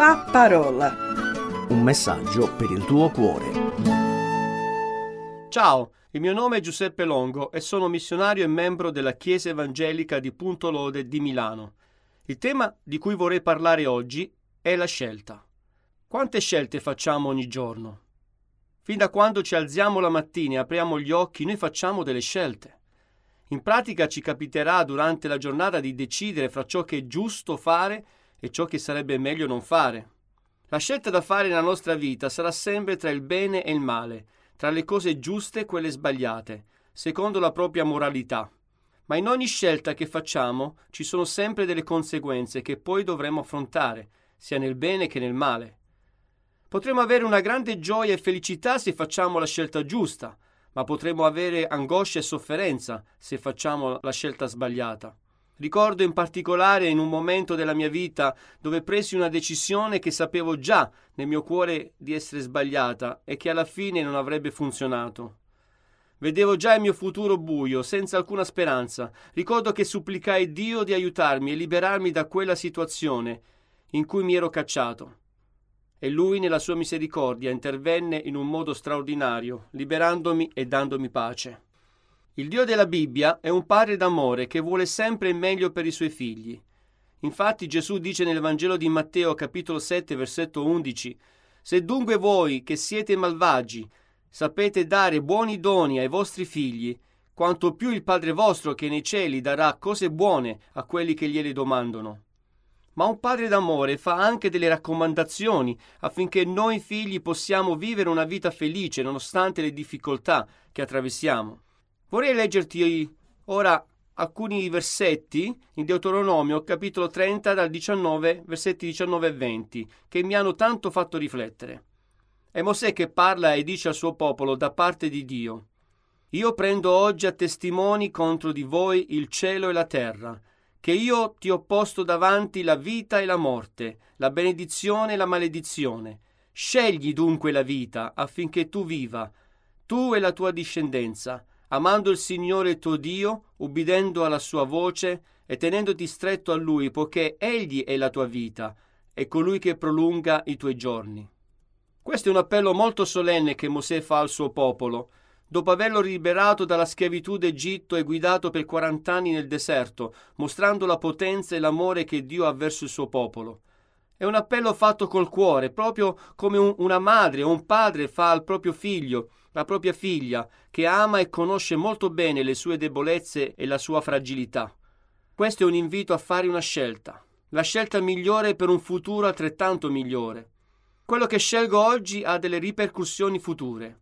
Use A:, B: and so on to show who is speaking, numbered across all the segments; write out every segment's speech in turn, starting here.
A: La parola.
B: Un messaggio per il tuo cuore.
C: Ciao, il mio nome è Giuseppe Longo e sono missionario e membro della Chiesa Evangelica di Punto Lode di Milano. Il tema di cui vorrei parlare oggi è la scelta. Quante scelte facciamo ogni giorno? Fin da quando ci alziamo la mattina e apriamo gli occhi, noi facciamo delle scelte. In pratica ci capiterà durante la giornata di decidere fra ciò che è giusto fare e ciò che sarebbe meglio non fare. La scelta da fare nella nostra vita sarà sempre tra il bene e il male, tra le cose giuste e quelle sbagliate, secondo la propria moralità. Ma in ogni scelta che facciamo ci sono sempre delle conseguenze che poi dovremo affrontare, sia nel bene che nel male. Potremo avere una grande gioia e felicità se facciamo la scelta giusta, ma potremo avere angoscia e sofferenza se facciamo la scelta sbagliata. Ricordo in particolare in un momento della mia vita dove presi una decisione che sapevo già nel mio cuore di essere sbagliata e che alla fine non avrebbe funzionato. Vedevo già il mio futuro buio, senza alcuna speranza. Ricordo che supplicai Dio di aiutarmi e liberarmi da quella situazione in cui mi ero cacciato. E lui, nella sua misericordia, intervenne in un modo straordinario, liberandomi e dandomi pace. Il Dio della Bibbia è un padre d'amore che vuole sempre il meglio per i suoi figli. Infatti Gesù dice nel Vangelo di Matteo capitolo 7 versetto 11 Se dunque voi che siete malvagi sapete dare buoni doni ai vostri figli, quanto più il Padre vostro che nei cieli darà cose buone a quelli che gliele domandano. Ma un padre d'amore fa anche delle raccomandazioni affinché noi figli possiamo vivere una vita felice nonostante le difficoltà che attraversiamo. Vorrei leggerti ora alcuni versetti in Deuteronomio capitolo 30 dal 19 versetti 19 e 20 che mi hanno tanto fatto riflettere. È Mosè che parla e dice al suo popolo da parte di Dio Io prendo oggi a testimoni contro di voi il cielo e la terra che io ti ho posto davanti la vita e la morte, la benedizione e la maledizione. Scegli dunque la vita affinché tu viva, tu e la tua discendenza, amando il Signore tuo Dio, ubbidendo alla sua voce e tenendoti stretto a Lui, poiché Egli è la tua vita, è colui che prolunga i tuoi giorni. Questo è un appello molto solenne che Mosè fa al suo popolo, dopo averlo liberato dalla schiavitù d'Egitto e guidato per quarant'anni nel deserto, mostrando la potenza e l'amore che Dio ha verso il suo popolo. È un appello fatto col cuore, proprio come un, una madre o un padre fa al proprio figlio, la propria figlia, che ama e conosce molto bene le sue debolezze e la sua fragilità. Questo è un invito a fare una scelta, la scelta migliore per un futuro altrettanto migliore. Quello che scelgo oggi ha delle ripercussioni future.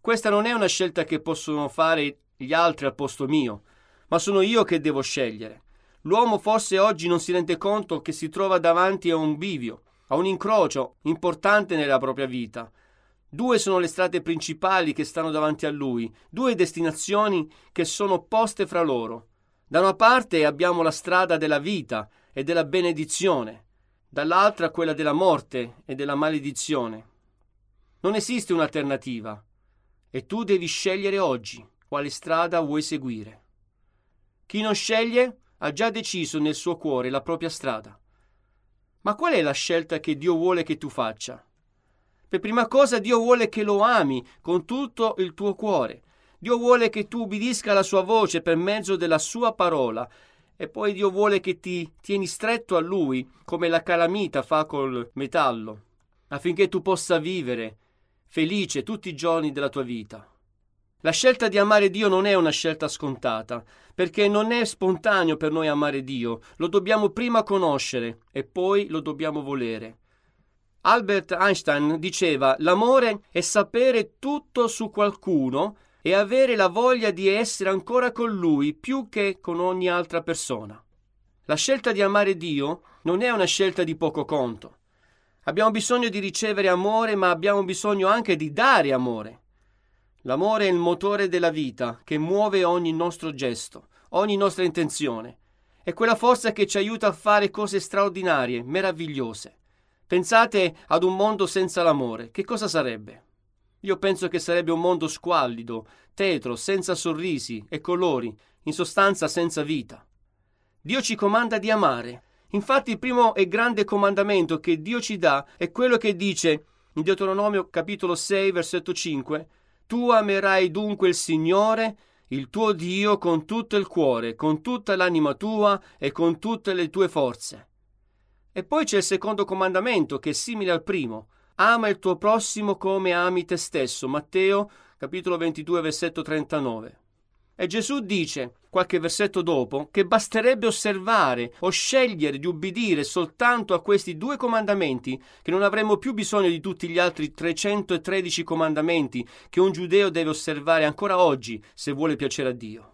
C: Questa non è una scelta che possono fare gli altri al posto mio, ma sono io che devo scegliere. L'uomo forse oggi non si rende conto che si trova davanti a un bivio, a un incrocio importante nella propria vita, Due sono le strade principali che stanno davanti a lui, due destinazioni che sono opposte fra loro. Da una parte abbiamo la strada della vita e della benedizione, dall'altra quella della morte e della maledizione. Non esiste un'alternativa e tu devi scegliere oggi quale strada vuoi seguire. Chi non sceglie ha già deciso nel suo cuore la propria strada. Ma qual è la scelta che Dio vuole che tu faccia? Per prima cosa Dio vuole che lo ami con tutto il tuo cuore. Dio vuole che tu ubbidisca la sua voce per mezzo della sua parola. E poi Dio vuole che ti tieni stretto a Lui come la calamita fa col metallo, affinché tu possa vivere felice tutti i giorni della tua vita. La scelta di amare Dio non è una scelta scontata, perché non è spontaneo per noi amare Dio, lo dobbiamo prima conoscere e poi lo dobbiamo volere. Albert Einstein diceva l'amore è sapere tutto su qualcuno e avere la voglia di essere ancora con lui più che con ogni altra persona. La scelta di amare Dio non è una scelta di poco conto. Abbiamo bisogno di ricevere amore, ma abbiamo bisogno anche di dare amore. L'amore è il motore della vita che muove ogni nostro gesto, ogni nostra intenzione. È quella forza che ci aiuta a fare cose straordinarie, meravigliose. Pensate ad un mondo senza l'amore, che cosa sarebbe? Io penso che sarebbe un mondo squallido, tetro, senza sorrisi e colori, in sostanza senza vita. Dio ci comanda di amare. Infatti il primo e grande comandamento che Dio ci dà è quello che dice in Deuteronomio capitolo 6 versetto 5 Tu amerai dunque il Signore, il tuo Dio, con tutto il cuore, con tutta l'anima tua e con tutte le tue forze. E poi c'è il secondo comandamento che è simile al primo. Ama il tuo prossimo come ami te stesso. Matteo capitolo 22 versetto 39. E Gesù dice, qualche versetto dopo, che basterebbe osservare o scegliere di ubbidire soltanto a questi due comandamenti, che non avremmo più bisogno di tutti gli altri 313 comandamenti che un giudeo deve osservare ancora oggi se vuole piacere a Dio.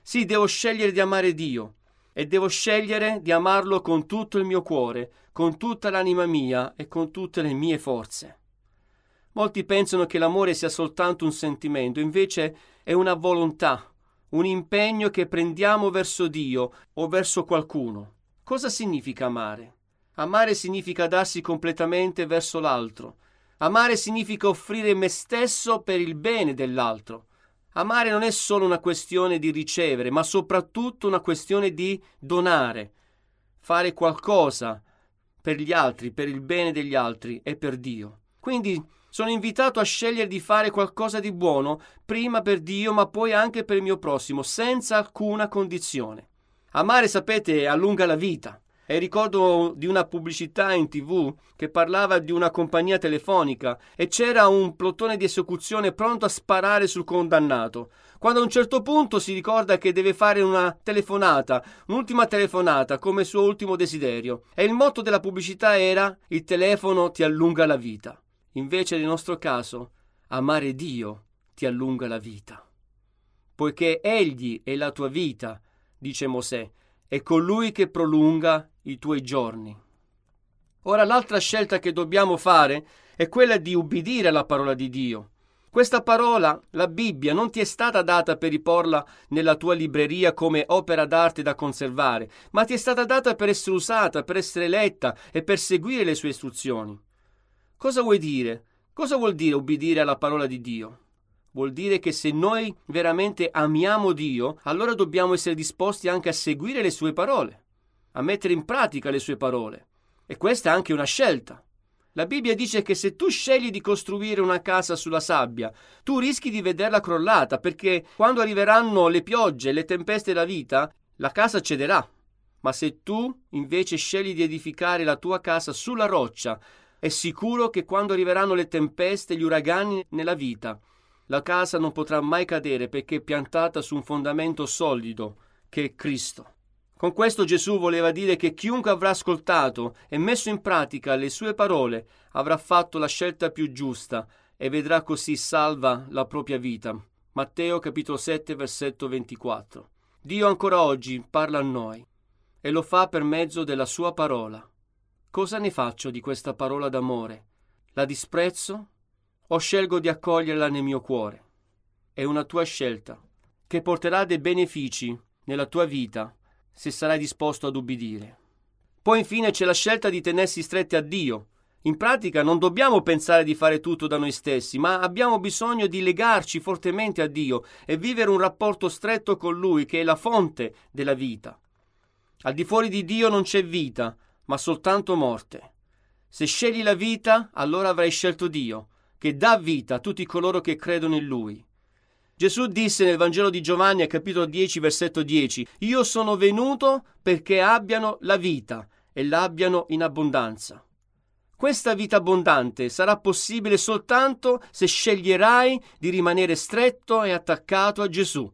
C: Sì, devo scegliere di amare Dio e devo scegliere di amarlo con tutto il mio cuore, con tutta l'anima mia e con tutte le mie forze. Molti pensano che l'amore sia soltanto un sentimento, invece è una volontà, un impegno che prendiamo verso Dio o verso qualcuno. Cosa significa amare? Amare significa darsi completamente verso l'altro. Amare significa offrire me stesso per il bene dell'altro. Amare non è solo una questione di ricevere, ma soprattutto una questione di donare, fare qualcosa per gli altri, per il bene degli altri e per Dio. Quindi sono invitato a scegliere di fare qualcosa di buono, prima per Dio, ma poi anche per il mio prossimo, senza alcuna condizione. Amare, sapete, allunga la vita. E ricordo di una pubblicità in tv che parlava di una compagnia telefonica e c'era un plotone di esecuzione pronto a sparare sul condannato. Quando a un certo punto si ricorda che deve fare una telefonata, un'ultima telefonata come suo ultimo desiderio. E il motto della pubblicità era il telefono ti allunga la vita. Invece nel nostro caso, amare Dio ti allunga la vita. Poiché Egli è la tua vita, dice Mosè, è colui che prolunga i tuoi giorni. Ora l'altra scelta che dobbiamo fare è quella di ubbidire alla parola di Dio. Questa parola, la Bibbia, non ti è stata data per riporla nella tua libreria come opera d'arte da conservare, ma ti è stata data per essere usata, per essere letta e per seguire le sue istruzioni. Cosa vuoi dire? Cosa vuol dire ubbidire alla parola di Dio? Vuol dire che se noi veramente amiamo Dio, allora dobbiamo essere disposti anche a seguire le sue parole, a mettere in pratica le sue parole. E questa è anche una scelta. La Bibbia dice che se tu scegli di costruire una casa sulla sabbia, tu rischi di vederla crollata, perché quando arriveranno le piogge, le tempeste della vita, la casa cederà. Ma se tu invece scegli di edificare la tua casa sulla roccia, è sicuro che quando arriveranno le tempeste e gli uragani nella vita, la casa non potrà mai cadere perché è piantata su un fondamento solido, che è Cristo. Con questo Gesù voleva dire che chiunque avrà ascoltato e messo in pratica le sue parole avrà fatto la scelta più giusta e vedrà così salva la propria vita. Matteo capitolo 7 versetto 24. Dio ancora oggi parla a noi e lo fa per mezzo della sua parola. Cosa ne faccio di questa parola d'amore? La disprezzo o scelgo di accoglierla nel mio cuore? È una tua scelta che porterà dei benefici nella tua vita se sarai disposto ad ubbidire. Poi infine c'è la scelta di tenersi stretti a Dio. In pratica non dobbiamo pensare di fare tutto da noi stessi, ma abbiamo bisogno di legarci fortemente a Dio e vivere un rapporto stretto con Lui, che è la fonte della vita. Al di fuori di Dio non c'è vita, ma soltanto morte. Se scegli la vita, allora avrai scelto Dio, che dà vita a tutti coloro che credono in Lui. Gesù disse nel Vangelo di Giovanni, capitolo 10, versetto 10, Io sono venuto perché abbiano la vita e l'abbiano in abbondanza. Questa vita abbondante sarà possibile soltanto se sceglierai di rimanere stretto e attaccato a Gesù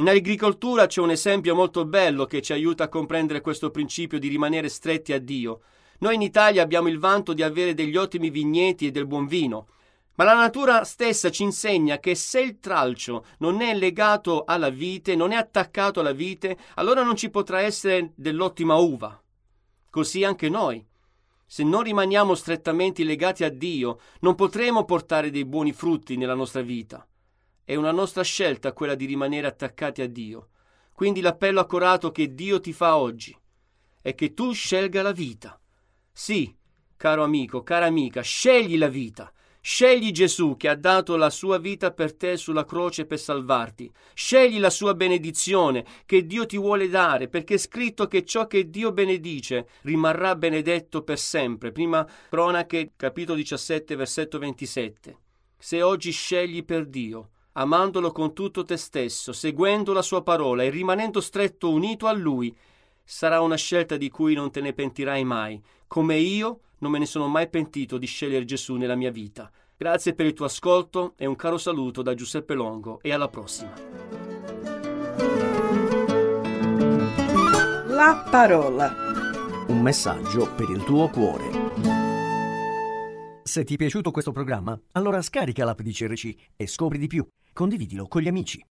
C: in agricoltura c'è un esempio molto bello che ci aiuta a comprendere questo principio di rimanere stretti a Dio. Noi in Italia abbiamo il vanto di avere degli ottimi vigneti e del buon vino, ma la natura stessa ci insegna che se il tralcio non è legato alla vite, non è attaccato alla vite, allora non ci potrà essere dell'ottima uva. Così anche noi. Se non rimaniamo strettamente legati a Dio, non potremo portare dei buoni frutti nella nostra vita. È una nostra scelta quella di rimanere attaccati a Dio. Quindi l'appello accorato che Dio ti fa oggi è che tu scelga la vita. Sì, caro amico, cara amica, scegli la vita. Scegli Gesù che ha dato la sua vita per te sulla croce per salvarti. Scegli la sua benedizione che Dio ti vuole dare, perché è scritto che ciò che Dio benedice rimarrà benedetto per sempre. Prima Cronache, capitolo 17, versetto 27. Se oggi scegli per Dio, amandolo con tutto te stesso, seguendo la sua parola e rimanendo stretto unito a Lui, sarà una scelta di cui non te ne pentirai mai, come io non me ne sono mai pentito di scegliere Gesù nella mia vita. Grazie per il tuo ascolto e un caro saluto da Giuseppe Longo e alla prossima.
B: La parola. Un messaggio per il tuo cuore. Se ti è piaciuto questo programma, allora scarica l'app di CRC e scopri di più. Condividilo con gli amici.